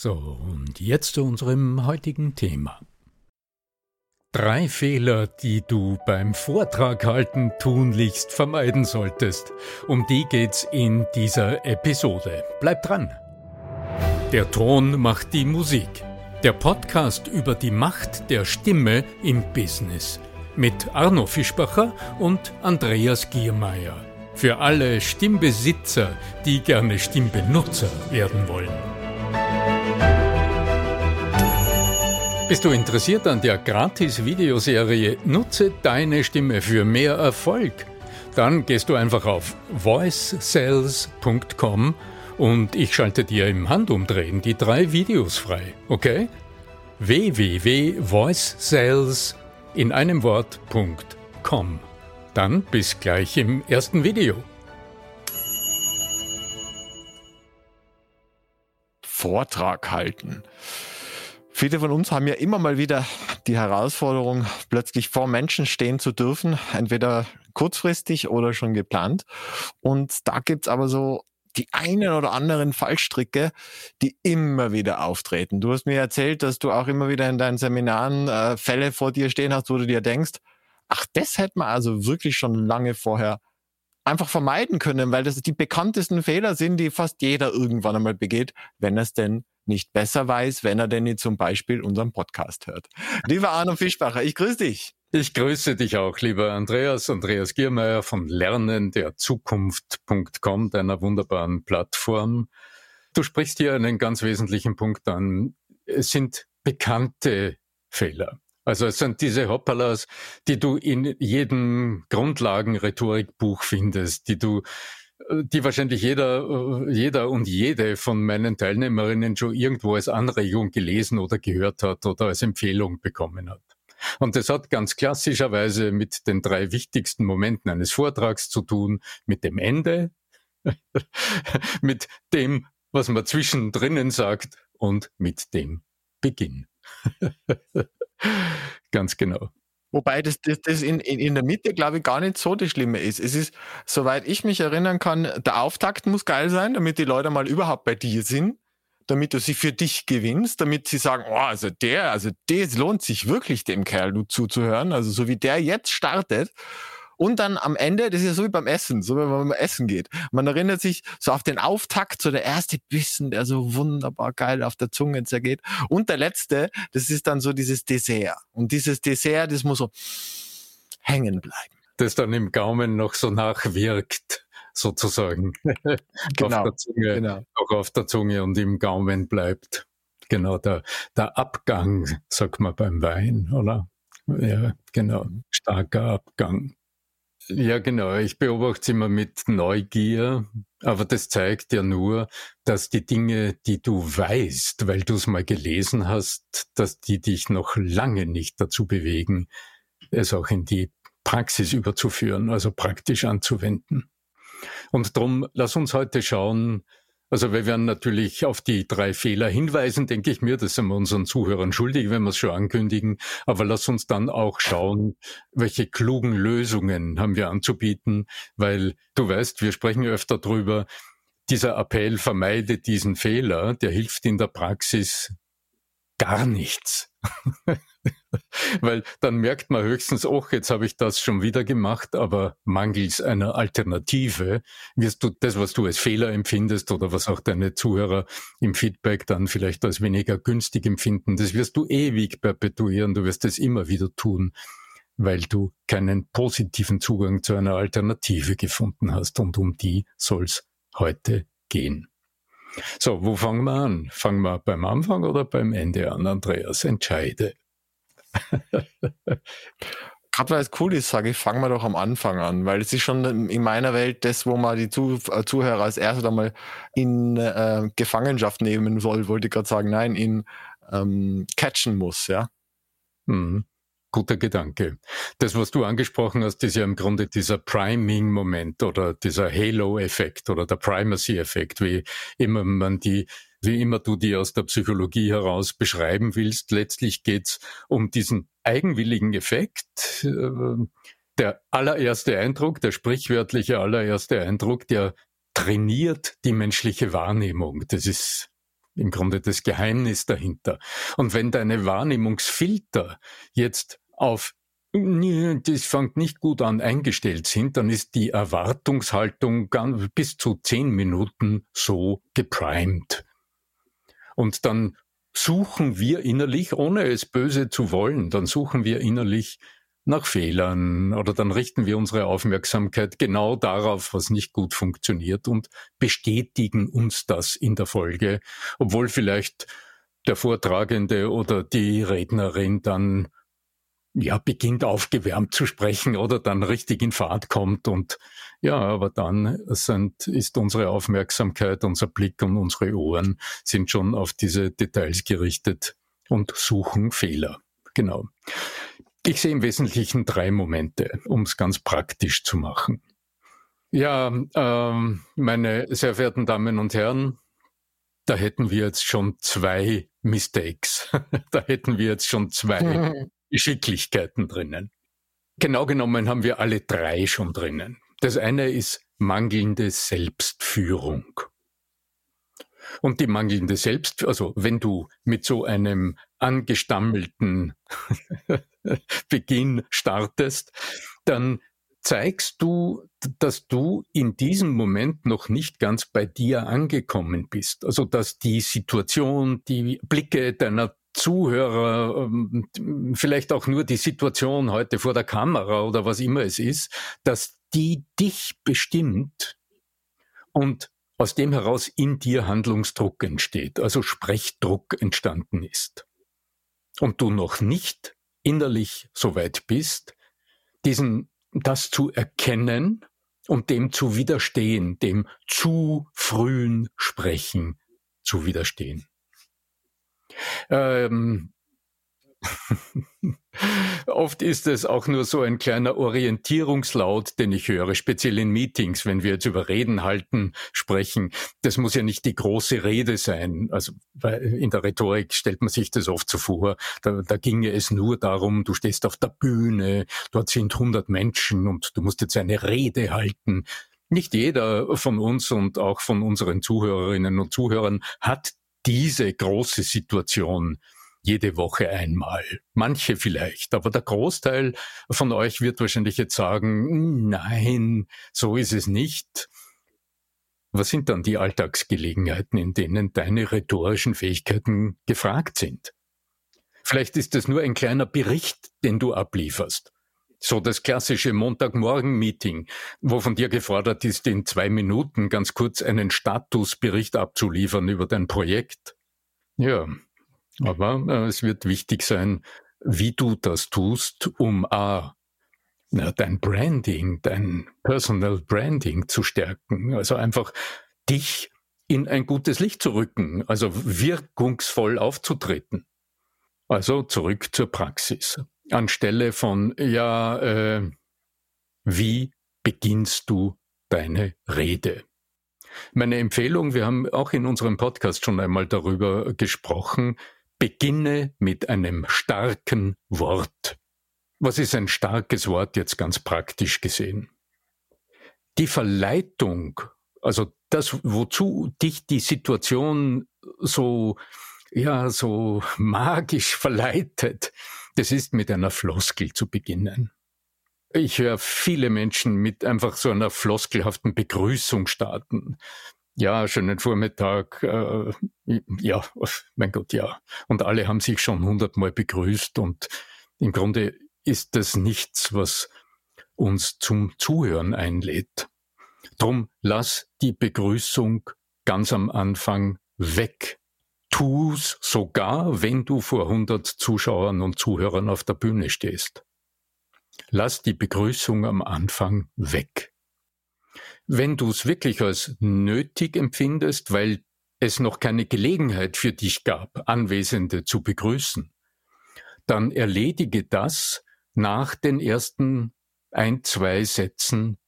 So, und jetzt zu unserem heutigen Thema. Drei Fehler, die du beim Vortrag halten tunlichst vermeiden solltest. Um die geht's in dieser Episode. Bleib dran! Der Ton macht die Musik. Der Podcast über die Macht der Stimme im Business. Mit Arno Fischbacher und Andreas Giermeier. Für alle Stimmbesitzer, die gerne Stimmbenutzer werden wollen. Bist du interessiert an der Gratis-Videoserie Nutze deine Stimme für mehr Erfolg? Dann gehst du einfach auf voicesales.com und ich schalte dir im Handumdrehen die drei Videos frei, okay? www.voicesales in einem Wort.com. Dann bis gleich im ersten Video. Vortrag halten. Viele von uns haben ja immer mal wieder die Herausforderung, plötzlich vor Menschen stehen zu dürfen, entweder kurzfristig oder schon geplant. Und da gibt's aber so die einen oder anderen Fallstricke, die immer wieder auftreten. Du hast mir erzählt, dass du auch immer wieder in deinen Seminaren äh, Fälle vor dir stehen hast, wo du dir denkst, ach, das hätte man also wirklich schon lange vorher einfach vermeiden können, weil das die bekanntesten Fehler sind, die fast jeder irgendwann einmal begeht, wenn er es denn nicht besser weiß, wenn er denn nicht zum Beispiel unseren Podcast hört. Lieber Arno Fischbacher, ich grüße dich. Ich grüße dich auch, lieber Andreas, Andreas Giermeier von Lernen der Zukunft.com, deiner wunderbaren Plattform. Du sprichst hier einen ganz wesentlichen Punkt an. Es sind bekannte Fehler. Also es sind diese Hoppalas, die du in jedem Grundlagenrhetorikbuch findest, die du die wahrscheinlich jeder, jeder und jede von meinen Teilnehmerinnen schon irgendwo als Anregung gelesen oder gehört hat oder als Empfehlung bekommen hat. Und das hat ganz klassischerweise mit den drei wichtigsten Momenten eines Vortrags zu tun, mit dem Ende, mit dem, was man zwischendrin sagt und mit dem Beginn. ganz genau. Wobei das, das, das in, in, in der Mitte, glaube ich, gar nicht so das Schlimme ist. Es ist, soweit ich mich erinnern kann, der Auftakt muss geil sein, damit die Leute mal überhaupt bei dir sind, damit du sie für dich gewinnst, damit sie sagen, oh, also der, also das lohnt sich wirklich dem Kerl zuzuhören, also so wie der jetzt startet. Und dann am Ende, das ist ja so wie beim Essen, so wenn man beim Essen geht. Man erinnert sich so auf den Auftakt, so der erste Bissen, der so wunderbar geil auf der Zunge zergeht. Und der letzte, das ist dann so dieses Dessert. Und dieses Dessert, das muss so hängen bleiben. Das dann im Gaumen noch so nachwirkt sozusagen. genau, auf der Zunge, genau. auch auf der Zunge und im Gaumen bleibt. Genau, der, der Abgang, sagt man beim Wein, oder? Ja, genau, starker Abgang. Ja, genau. Ich beobachte es immer mit Neugier, aber das zeigt ja nur, dass die Dinge, die du weißt, weil du es mal gelesen hast, dass die dich noch lange nicht dazu bewegen, es auch in die Praxis überzuführen, also praktisch anzuwenden. Und darum, lass uns heute schauen, also wir werden natürlich auf die drei Fehler hinweisen, denke ich mir. Das sind wir unseren Zuhörern schuldig, wenn wir es schon ankündigen. Aber lass uns dann auch schauen, welche klugen Lösungen haben wir anzubieten, weil du weißt, wir sprechen öfter drüber. dieser Appell vermeide diesen Fehler, der hilft in der Praxis gar nichts. Weil dann merkt man höchstens, ach, jetzt habe ich das schon wieder gemacht, aber mangels einer Alternative wirst du das, was du als Fehler empfindest oder was auch deine Zuhörer im Feedback dann vielleicht als weniger günstig empfinden, das wirst du ewig perpetuieren, du wirst es immer wieder tun, weil du keinen positiven Zugang zu einer Alternative gefunden hast und um die soll's heute gehen. So, wo fangen wir an? Fangen wir beim Anfang oder beim Ende an, Andreas? Entscheide. Gerade weil es cool ist, sage ich, fangen wir doch am Anfang an, weil es ist schon in meiner Welt das, wo man die äh, Zuhörer als erstes einmal in äh, Gefangenschaft nehmen soll, wollte ich gerade sagen, nein, in ähm, catchen muss, ja. Mhm. Guter Gedanke. Das, was du angesprochen hast, ist ja im Grunde dieser Priming-Moment oder dieser Halo-Effekt oder der Primacy-Effekt, wie immer man die wie immer du die aus der Psychologie heraus beschreiben willst. Letztlich geht's um diesen eigenwilligen Effekt. Äh, der allererste Eindruck, der sprichwörtliche allererste Eindruck, der trainiert die menschliche Wahrnehmung. Das ist im Grunde das Geheimnis dahinter. Und wenn deine Wahrnehmungsfilter jetzt auf das fängt nicht gut an eingestellt sind, dann ist die Erwartungshaltung bis zu zehn Minuten so geprimed. Und dann suchen wir innerlich, ohne es böse zu wollen, dann suchen wir innerlich nach Fehlern oder dann richten wir unsere Aufmerksamkeit genau darauf, was nicht gut funktioniert und bestätigen uns das in der Folge, obwohl vielleicht der Vortragende oder die Rednerin dann ja beginnt aufgewärmt zu sprechen oder dann richtig in Fahrt kommt und ja, aber dann sind, ist unsere Aufmerksamkeit, unser Blick und unsere Ohren sind schon auf diese Details gerichtet und suchen Fehler. Genau. Ich sehe im Wesentlichen drei Momente, um es ganz praktisch zu machen. Ja, ähm, meine sehr verehrten Damen und Herren, da hätten wir jetzt schon zwei Mistakes. da hätten wir jetzt schon zwei Geschicklichkeiten drinnen. Genau genommen haben wir alle drei schon drinnen. Das eine ist mangelnde Selbstführung. Und die mangelnde Selbst, also wenn du mit so einem angestammelten Beginn startest, dann zeigst du, dass du in diesem Moment noch nicht ganz bei dir angekommen bist. Also dass die Situation, die Blicke deiner Zuhörer, ähm, vielleicht auch nur die Situation heute vor der Kamera oder was immer es ist, dass die dich bestimmt und aus dem heraus in dir Handlungsdruck entsteht, also Sprechdruck entstanden ist. Und du noch nicht innerlich so weit bist, diesen, das zu erkennen und dem zu widerstehen, dem zu frühen Sprechen zu widerstehen. Ähm, Oft ist es auch nur so ein kleiner Orientierungslaut, den ich höre, speziell in Meetings, wenn wir jetzt über Reden halten sprechen. Das muss ja nicht die große Rede sein. Also in der Rhetorik stellt man sich das oft so vor. Da, da ginge es nur darum, du stehst auf der Bühne, dort sind 100 Menschen und du musst jetzt eine Rede halten. Nicht jeder von uns und auch von unseren Zuhörerinnen und Zuhörern hat diese große Situation jede Woche einmal. Manche vielleicht, aber der Großteil von euch wird wahrscheinlich jetzt sagen, nein, so ist es nicht. Was sind dann die Alltagsgelegenheiten, in denen deine rhetorischen Fähigkeiten gefragt sind? Vielleicht ist es nur ein kleiner Bericht, den du ablieferst. So das klassische Montagmorgen-Meeting, wo von dir gefordert ist, in zwei Minuten ganz kurz einen Statusbericht abzuliefern über dein Projekt. Ja, aber äh, es wird wichtig sein, wie du das tust, um A, na, dein Branding, dein Personal Branding zu stärken. Also einfach dich in ein gutes Licht zu rücken, also wirkungsvoll aufzutreten. Also zurück zur Praxis. Anstelle von, ja, äh, wie beginnst du deine Rede? Meine Empfehlung, wir haben auch in unserem Podcast schon einmal darüber gesprochen, Beginne mit einem starken Wort. Was ist ein starkes Wort jetzt ganz praktisch gesehen? Die Verleitung, also das, wozu dich die Situation so, ja, so magisch verleitet, das ist mit einer Floskel zu beginnen. Ich höre viele Menschen mit einfach so einer floskelhaften Begrüßung starten. Ja, schönen Vormittag. Äh, ja, mein Gott, ja. Und alle haben sich schon hundertmal begrüßt und im Grunde ist das nichts, was uns zum Zuhören einlädt. Drum lass die Begrüßung ganz am Anfang weg. Tu's sogar, wenn du vor hundert Zuschauern und Zuhörern auf der Bühne stehst. Lass die Begrüßung am Anfang weg. Wenn du es wirklich als nötig empfindest, weil es noch keine Gelegenheit für dich gab, Anwesende zu begrüßen, dann erledige das nach den ersten ein, zwei Sätzen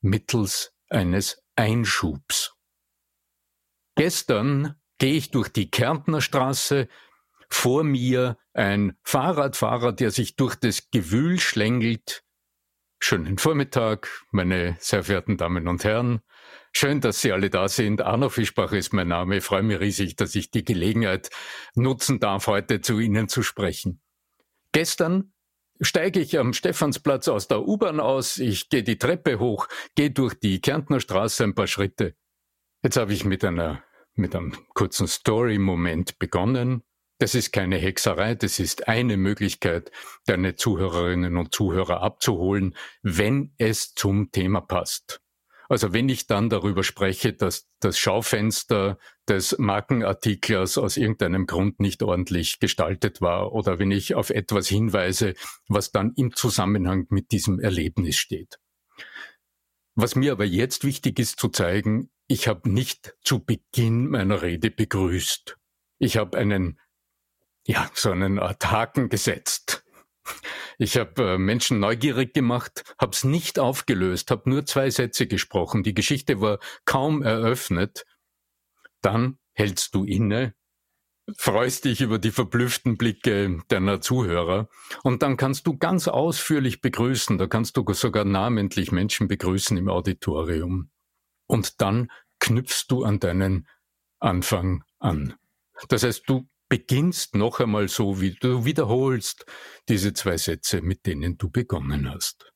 mittels eines Einschubs. Gestern gehe ich durch die Kärntner Straße, vor mir ein Fahrradfahrer, der sich durch das Gewühl schlängelt. Schönen Vormittag, meine sehr verehrten Damen und Herren. Schön, dass Sie alle da sind. Arno Fischbach ist mein Name. Ich freue mich riesig, dass ich die Gelegenheit nutzen darf, heute zu Ihnen zu sprechen. Gestern steige ich am Stephansplatz aus der U-Bahn aus, ich gehe die Treppe hoch, gehe durch die Kärntner Straße ein paar Schritte. Jetzt habe ich mit einer mit einem kurzen Story-Moment begonnen. Das ist keine Hexerei, das ist eine Möglichkeit, deine Zuhörerinnen und Zuhörer abzuholen, wenn es zum Thema passt. Also wenn ich dann darüber spreche, dass das Schaufenster des Markenartiklers aus irgendeinem Grund nicht ordentlich gestaltet war oder wenn ich auf etwas hinweise, was dann im Zusammenhang mit diesem Erlebnis steht. Was mir aber jetzt wichtig ist zu zeigen, ich habe nicht zu Beginn meiner Rede begrüßt. Ich habe einen, ja, so einen Art Haken gesetzt. Ich habe äh, Menschen neugierig gemacht, habe es nicht aufgelöst, habe nur zwei Sätze gesprochen. Die Geschichte war kaum eröffnet. Dann hältst du inne, freust dich über die verblüfften Blicke deiner Zuhörer und dann kannst du ganz ausführlich begrüßen. Da kannst du sogar namentlich Menschen begrüßen im Auditorium. Und dann knüpfst du an deinen Anfang an. Das heißt, du beginnst noch einmal so, wie du wiederholst diese zwei Sätze, mit denen du begonnen hast.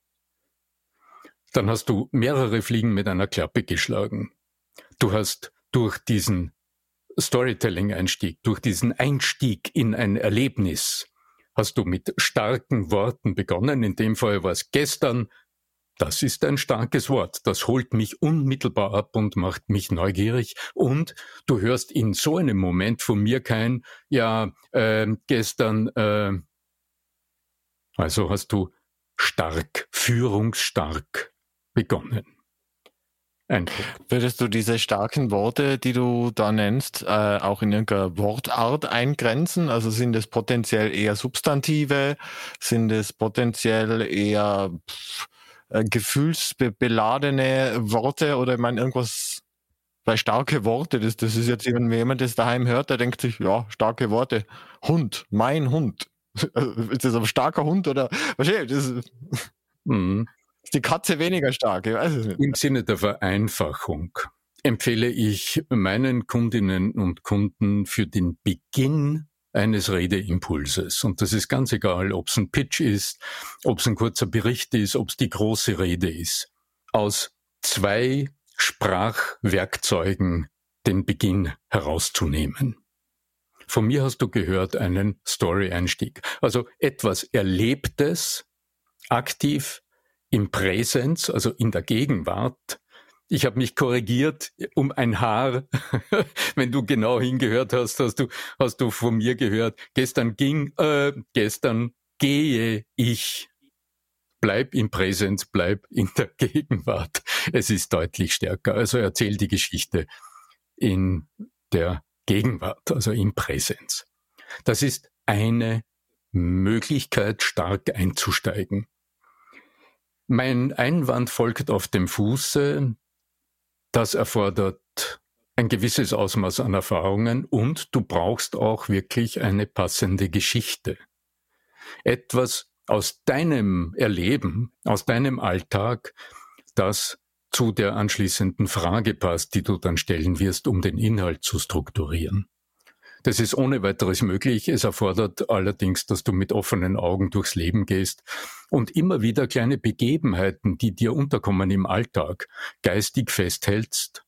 Dann hast du mehrere Fliegen mit einer Klappe geschlagen. Du hast durch diesen Storytelling-Einstieg, durch diesen Einstieg in ein Erlebnis, hast du mit starken Worten begonnen. In dem Fall war es gestern, das ist ein starkes Wort. Das holt mich unmittelbar ab und macht mich neugierig. Und du hörst in so einem Moment von mir kein, ja, äh, gestern, äh, also hast du stark, führungsstark begonnen. Eindruck. Würdest du diese starken Worte, die du da nennst, äh, auch in irgendeiner Wortart eingrenzen? Also sind es potenziell eher Substantive? Sind es potenziell eher pff, äh, gefühlsbeladene Worte oder ich meine irgendwas bei starke Worte, das, das ist jetzt, wenn jemand das daheim hört, der denkt sich, ja, starke Worte. Hund, mein Hund. Ist das ein starker Hund oder wahrscheinlich, das ist, mhm. ist die Katze weniger stark, ich weiß es nicht. Im Sinne der Vereinfachung empfehle ich meinen Kundinnen und Kunden für den Beginn eines Redeimpulses. Und das ist ganz egal, ob es ein Pitch ist, ob es ein kurzer Bericht ist, ob es die große Rede ist. Aus zwei Sprachwerkzeugen den Beginn herauszunehmen. Von mir hast du gehört einen Story-Einstieg. Also etwas Erlebtes, aktiv im Präsens, also in der Gegenwart, ich habe mich korrigiert um ein Haar. Wenn du genau hingehört hast, hast du, hast du von mir gehört. Gestern ging, äh, gestern gehe ich. Bleib im Präsens, bleib in der Gegenwart. Es ist deutlich stärker. Also erzähl die Geschichte in der Gegenwart, also im Präsens. Das ist eine Möglichkeit, stark einzusteigen. Mein Einwand folgt auf dem Fuße, das erfordert ein gewisses Ausmaß an Erfahrungen und du brauchst auch wirklich eine passende Geschichte. Etwas aus deinem Erleben, aus deinem Alltag, das zu der anschließenden Frage passt, die du dann stellen wirst, um den Inhalt zu strukturieren. Das ist ohne weiteres möglich. Es erfordert allerdings, dass du mit offenen Augen durchs Leben gehst und immer wieder kleine Begebenheiten, die dir unterkommen im Alltag, geistig festhältst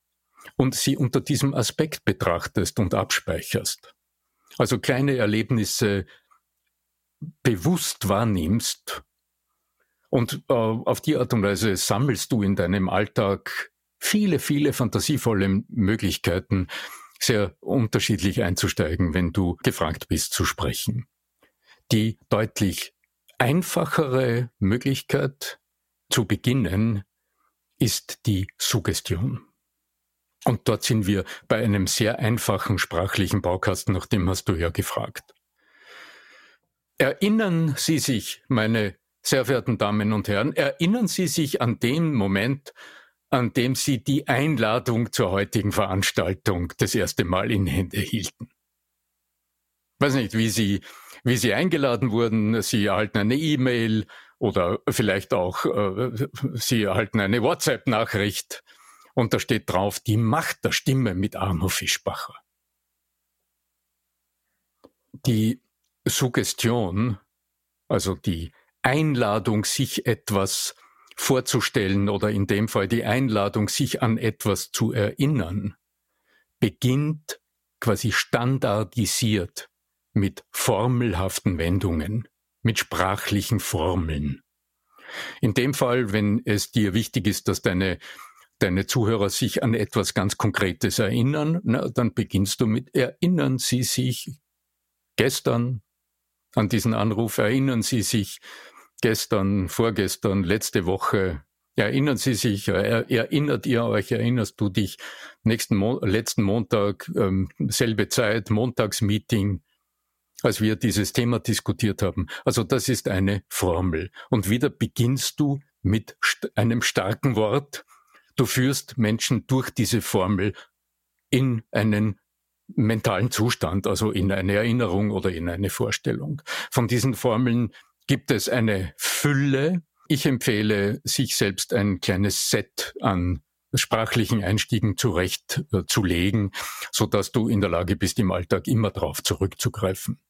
und sie unter diesem Aspekt betrachtest und abspeicherst. Also kleine Erlebnisse bewusst wahrnimmst und äh, auf die Art und Weise sammelst du in deinem Alltag viele, viele fantasievolle Möglichkeiten, sehr unterschiedlich einzusteigen, wenn du gefragt bist zu sprechen. Die deutlich einfachere Möglichkeit zu beginnen ist die Suggestion. Und dort sind wir bei einem sehr einfachen sprachlichen Baukasten, nach dem hast du ja gefragt. Erinnern Sie sich, meine sehr verehrten Damen und Herren, erinnern Sie sich an den Moment, an dem Sie die Einladung zur heutigen Veranstaltung das erste Mal in Hände hielten. weiß nicht, wie Sie, wie Sie eingeladen wurden. Sie erhalten eine E-Mail oder vielleicht auch äh, Sie erhalten eine WhatsApp-Nachricht und da steht drauf die Macht der Stimme mit Arno Fischbacher. Die Suggestion, also die Einladung, sich etwas vorzustellen oder in dem Fall die Einladung, sich an etwas zu erinnern, beginnt quasi standardisiert mit formelhaften Wendungen, mit sprachlichen Formeln. In dem Fall, wenn es dir wichtig ist, dass deine, deine Zuhörer sich an etwas ganz Konkretes erinnern, na, dann beginnst du mit Erinnern Sie sich gestern an diesen Anruf, erinnern Sie sich gestern, vorgestern, letzte Woche. Erinnern Sie sich, erinnert ihr euch, erinnerst du dich, nächsten Mo letzten Montag, ähm, selbe Zeit, Montagsmeeting, als wir dieses Thema diskutiert haben. Also das ist eine Formel. Und wieder beginnst du mit st einem starken Wort. Du führst Menschen durch diese Formel in einen mentalen Zustand, also in eine Erinnerung oder in eine Vorstellung. Von diesen Formeln gibt es eine Fülle. Ich empfehle, sich selbst ein kleines Set an sprachlichen Einstiegen zurechtzulegen, äh, so dass du in der Lage bist, im Alltag immer darauf zurückzugreifen.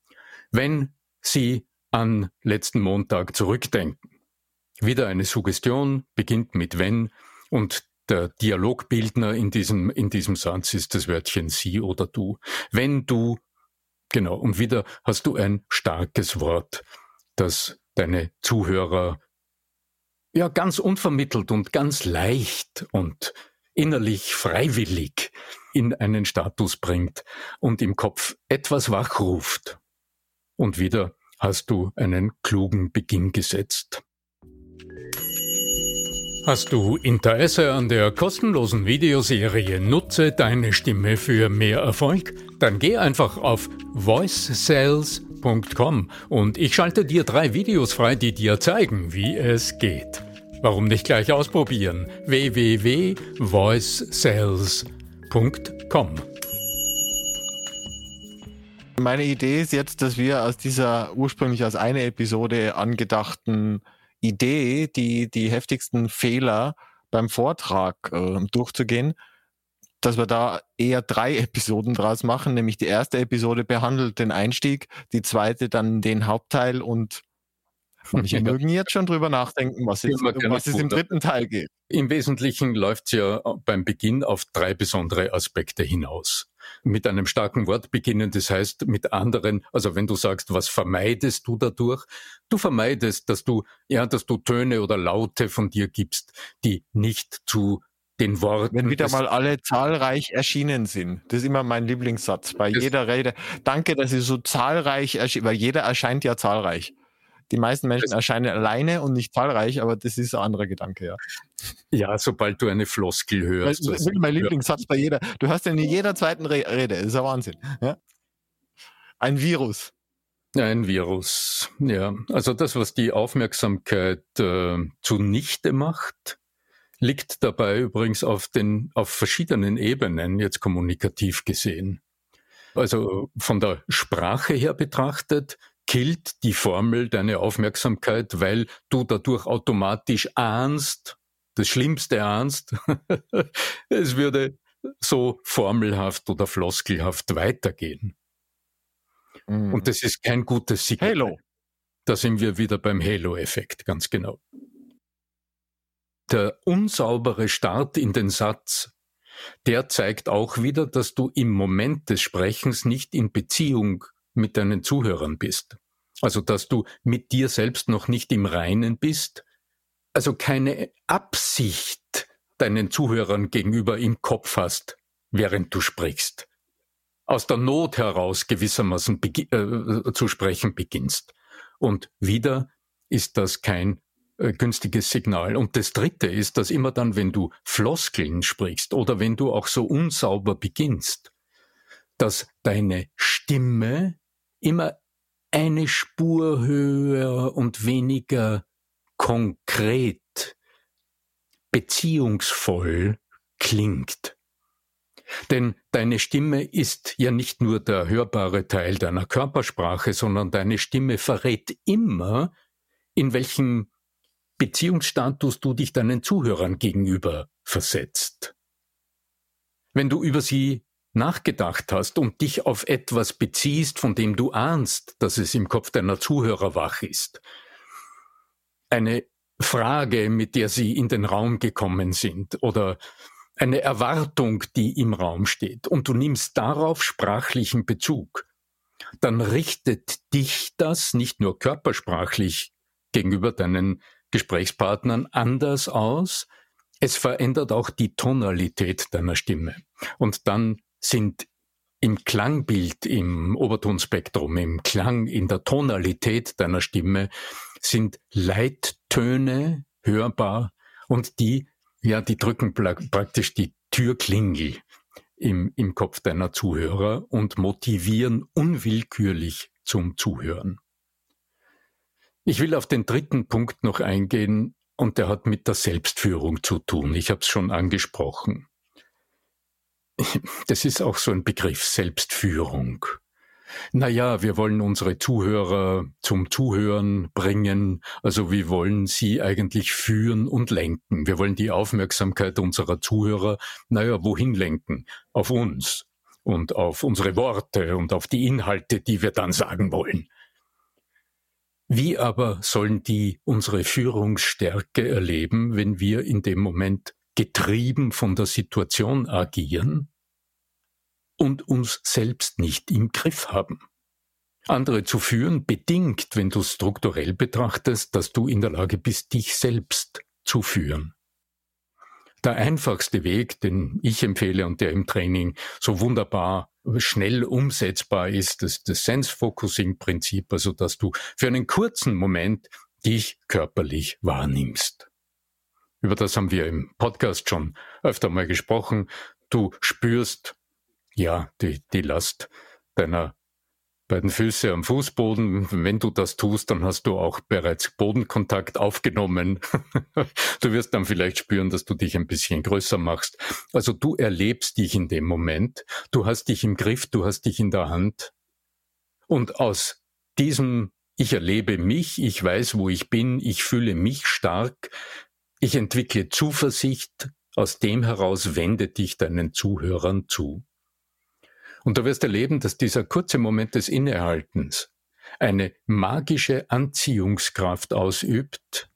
Wenn Sie an letzten Montag zurückdenken, wieder eine Suggestion beginnt mit wenn und der Dialogbildner in diesem, in diesem Satz ist das Wörtchen sie oder du. Wenn du, genau, und wieder hast du ein starkes Wort dass deine Zuhörer ja ganz unvermittelt und ganz leicht und innerlich freiwillig in einen Status bringt und im Kopf etwas wachruft. Und wieder hast du einen klugen Beginn gesetzt. Hast du Interesse an der kostenlosen Videoserie Nutze deine Stimme für mehr Erfolg? Dann geh einfach auf voicesales.com www.ecom und ich schalte dir drei Videos frei, die dir zeigen, wie es geht. Warum nicht gleich ausprobieren? www.voicesales.com Meine Idee ist jetzt, dass wir aus dieser ursprünglich als eine Episode angedachten Idee, die die heftigsten Fehler beim Vortrag äh, durchzugehen, dass wir da eher drei Episoden draus machen. Nämlich die erste Episode behandelt den Einstieg, die zweite dann den Hauptteil und Manche mögen jetzt schon drüber nachdenken, was, jetzt, um was es im dritten Teil geht. Im Wesentlichen läuft es ja beim Beginn auf drei besondere Aspekte hinaus. Mit einem starken Wort beginnen, das heißt mit anderen, also wenn du sagst, was vermeidest du dadurch? Du vermeidest, dass du, ja, dass du Töne oder Laute von dir gibst, die nicht zu den Worten. Wenn wieder mal alle zahlreich erschienen sind. Das ist immer mein Lieblingssatz bei jeder Rede. Danke, dass Sie so zahlreich erschienen, weil jeder erscheint ja zahlreich. Die meisten Menschen erscheinen alleine und nicht zahlreich, aber das ist ein anderer Gedanke, ja. Ja, sobald du eine Floskel hörst. Das ist mein Lieblingssatz bei jeder. Du hörst ja in jeder zweiten Rede. Das ist ja Wahnsinn. Ja? Ein Virus. Ein Virus, ja. Also das, was die Aufmerksamkeit äh, zunichte macht, liegt dabei übrigens auf den, auf verschiedenen Ebenen, jetzt kommunikativ gesehen. Also von der Sprache her betrachtet, killt die Formel deine Aufmerksamkeit, weil du dadurch automatisch ahnst, das Schlimmste ahnst, es würde so formelhaft oder floskelhaft weitergehen. Mhm. Und das ist kein gutes Signal. Halo. Da sind wir wieder beim Halo-Effekt, ganz genau. Der unsaubere Start in den Satz, der zeigt auch wieder, dass du im Moment des Sprechens nicht in Beziehung mit deinen Zuhörern bist. Also, dass du mit dir selbst noch nicht im Reinen bist, also keine Absicht deinen Zuhörern gegenüber im Kopf hast, während du sprichst. Aus der Not heraus gewissermaßen äh, zu sprechen beginnst. Und wieder ist das kein äh, günstiges Signal. Und das Dritte ist, dass immer dann, wenn du Floskeln sprichst oder wenn du auch so unsauber beginnst, dass deine Stimme immer eine Spur höher und weniger konkret, beziehungsvoll klingt. Denn deine Stimme ist ja nicht nur der hörbare Teil deiner Körpersprache, sondern deine Stimme verrät immer, in welchem Beziehungsstatus du dich deinen Zuhörern gegenüber versetzt. Wenn du über sie nachgedacht hast und dich auf etwas beziehst, von dem du ahnst, dass es im Kopf deiner Zuhörer wach ist. Eine Frage, mit der sie in den Raum gekommen sind oder eine Erwartung, die im Raum steht und du nimmst darauf sprachlichen Bezug, dann richtet dich das nicht nur körpersprachlich gegenüber deinen Gesprächspartnern anders aus, es verändert auch die Tonalität deiner Stimme. Und dann sind im Klangbild, im Obertonspektrum, im Klang, in der Tonalität deiner Stimme sind Leittöne hörbar und die, ja, die drücken praktisch die Türklingel im, im Kopf deiner Zuhörer und motivieren unwillkürlich zum Zuhören. Ich will auf den dritten Punkt noch eingehen und der hat mit der Selbstführung zu tun. Ich habe es schon angesprochen das ist auch so ein Begriff, Selbstführung. Naja, wir wollen unsere Zuhörer zum Zuhören bringen, also wir wollen sie eigentlich führen und lenken. Wir wollen die Aufmerksamkeit unserer Zuhörer, naja, wohin lenken? Auf uns und auf unsere Worte und auf die Inhalte, die wir dann sagen wollen. Wie aber sollen die unsere Führungsstärke erleben, wenn wir in dem Moment getrieben von der Situation agieren und uns selbst nicht im Griff haben. Andere zu führen bedingt, wenn du strukturell betrachtest, dass du in der Lage bist, dich selbst zu führen. Der einfachste Weg, den ich empfehle und der im Training so wunderbar schnell umsetzbar ist, ist das Sense-Focusing-Prinzip, also dass du für einen kurzen Moment dich körperlich wahrnimmst. Über das haben wir im Podcast schon öfter mal gesprochen. Du spürst ja, die, die Last deiner beiden Füße am Fußboden. Wenn du das tust, dann hast du auch bereits Bodenkontakt aufgenommen. du wirst dann vielleicht spüren, dass du dich ein bisschen größer machst. Also du erlebst dich in dem Moment. Du hast dich im Griff, du hast dich in der Hand. Und aus diesem ich erlebe mich, ich weiß, wo ich bin, ich fühle mich stark, ich entwickle Zuversicht, aus dem heraus wende dich deinen Zuhörern zu. Und du wirst erleben, dass dieser kurze Moment des Innehaltens eine magische Anziehungskraft ausübt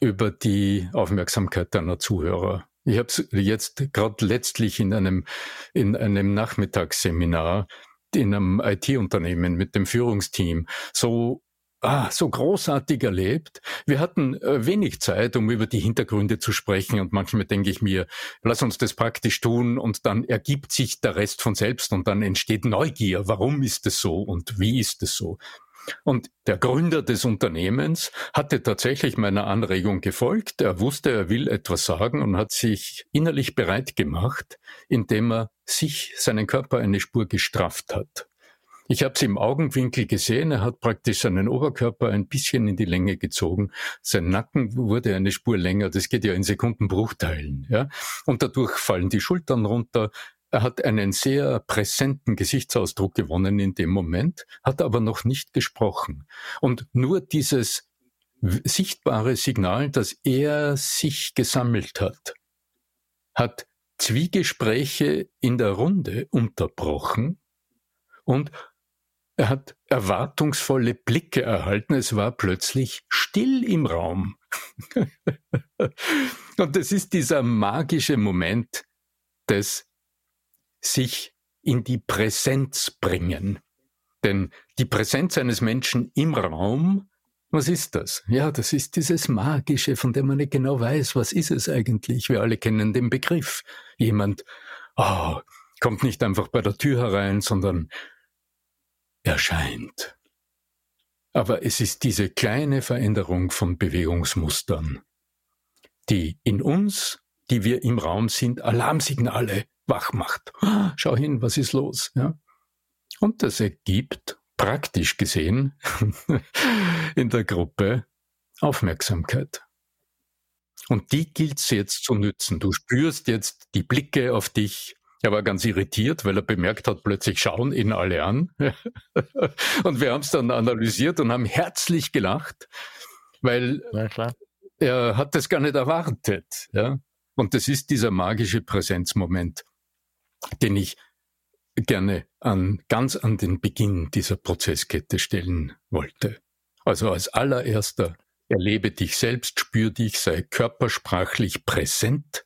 über die Aufmerksamkeit deiner Zuhörer. Ich habe es jetzt gerade letztlich in einem, in einem Nachmittagsseminar in einem IT-Unternehmen mit dem Führungsteam so ah, so großartig erlebt. Wir hatten äh, wenig Zeit, um über die Hintergründe zu sprechen und manchmal denke ich mir, lass uns das praktisch tun und dann ergibt sich der Rest von selbst und dann entsteht Neugier. Warum ist es so und wie ist es so? Und der Gründer des Unternehmens hatte tatsächlich meiner Anregung gefolgt. Er wusste, er will etwas sagen und hat sich innerlich bereit gemacht, indem er sich, seinen Körper eine Spur gestrafft hat. Ich habe es im Augenwinkel gesehen. Er hat praktisch seinen Oberkörper ein bisschen in die Länge gezogen. Sein Nacken wurde eine Spur länger. Das geht ja in Sekundenbruchteilen. Ja? Und dadurch fallen die Schultern runter. Er hat einen sehr präsenten Gesichtsausdruck gewonnen in dem Moment, hat aber noch nicht gesprochen. Und nur dieses sichtbare Signal, dass er sich gesammelt hat, hat Zwiegespräche in der Runde unterbrochen und er hat erwartungsvolle Blicke erhalten. Es war plötzlich still im Raum. und das ist dieser magische Moment des sich in die Präsenz bringen. Denn die Präsenz eines Menschen im Raum, was ist das? Ja, das ist dieses Magische, von dem man nicht genau weiß, was ist es eigentlich. Wir alle kennen den Begriff. Jemand, oh, kommt nicht einfach bei der Tür herein, sondern erscheint. Aber es ist diese kleine Veränderung von Bewegungsmustern, die in uns, die wir im Raum sind, Alarmsignale wach macht. Schau hin, was ist los? Ja? Und das ergibt praktisch gesehen in der Gruppe Aufmerksamkeit. Und die gilt es jetzt zu nützen. Du spürst jetzt die Blicke auf dich. Er war ganz irritiert, weil er bemerkt hat, plötzlich schauen ihn alle an. und wir haben es dann analysiert und haben herzlich gelacht, weil er hat das gar nicht erwartet. Ja? Und das ist dieser magische Präsenzmoment den ich gerne an, ganz an den Beginn dieser Prozesskette stellen wollte. Also als allererster, erlebe dich selbst, spür dich, sei körpersprachlich präsent,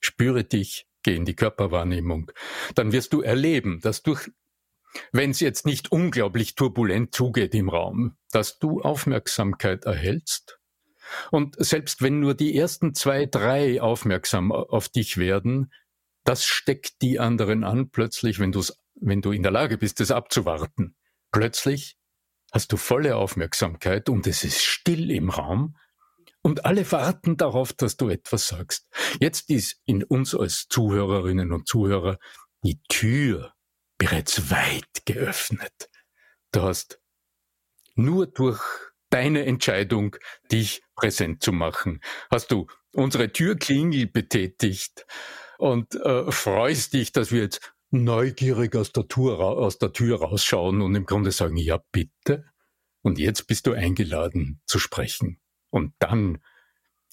spüre dich, geh in die Körperwahrnehmung. Dann wirst du erleben, dass durch, wenn es jetzt nicht unglaublich turbulent zugeht im Raum, dass du Aufmerksamkeit erhältst. Und selbst wenn nur die ersten zwei, drei aufmerksam auf dich werden, das steckt die anderen an, plötzlich, wenn, du's, wenn du in der Lage bist, es abzuwarten. Plötzlich hast du volle Aufmerksamkeit und es ist still im Raum und alle warten darauf, dass du etwas sagst. Jetzt ist in uns als Zuhörerinnen und Zuhörer die Tür bereits weit geöffnet. Du hast nur durch deine Entscheidung, dich präsent zu machen, hast du unsere Türklingel betätigt, und äh, freust dich, dass wir jetzt neugierig aus der, Tür, aus der Tür rausschauen und im Grunde sagen, ja bitte. Und jetzt bist du eingeladen zu sprechen. Und dann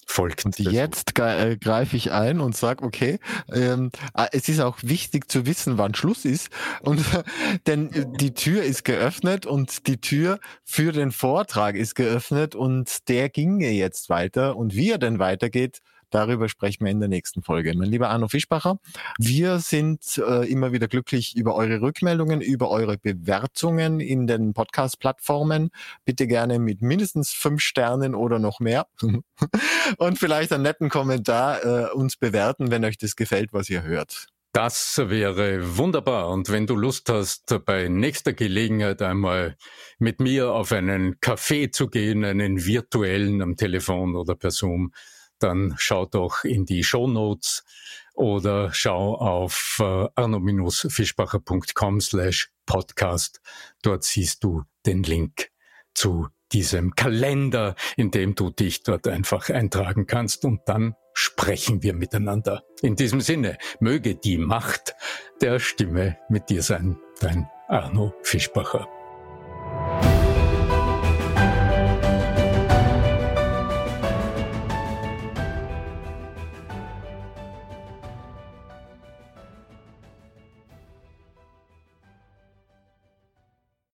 folgt. Und jetzt äh, greife ich ein und sage, okay, ähm, ah, es ist auch wichtig zu wissen, wann Schluss ist. Und denn die Tür ist geöffnet und die Tür für den Vortrag ist geöffnet und der ginge jetzt weiter. Und wie er denn weitergeht, Darüber sprechen wir in der nächsten Folge. Mein lieber Arno Fischbacher, wir sind äh, immer wieder glücklich über eure Rückmeldungen, über eure Bewertungen in den Podcast-Plattformen. Bitte gerne mit mindestens fünf Sternen oder noch mehr. Und vielleicht einen netten Kommentar äh, uns bewerten, wenn euch das gefällt, was ihr hört. Das wäre wunderbar. Und wenn du Lust hast, bei nächster Gelegenheit einmal mit mir auf einen Café zu gehen, einen virtuellen am Telefon oder per Zoom, dann schau doch in die Show Notes oder schau auf äh, arno-fischbacher.com slash podcast. Dort siehst du den Link zu diesem Kalender, in dem du dich dort einfach eintragen kannst und dann sprechen wir miteinander. In diesem Sinne, möge die Macht der Stimme mit dir sein, dein Arno Fischbacher.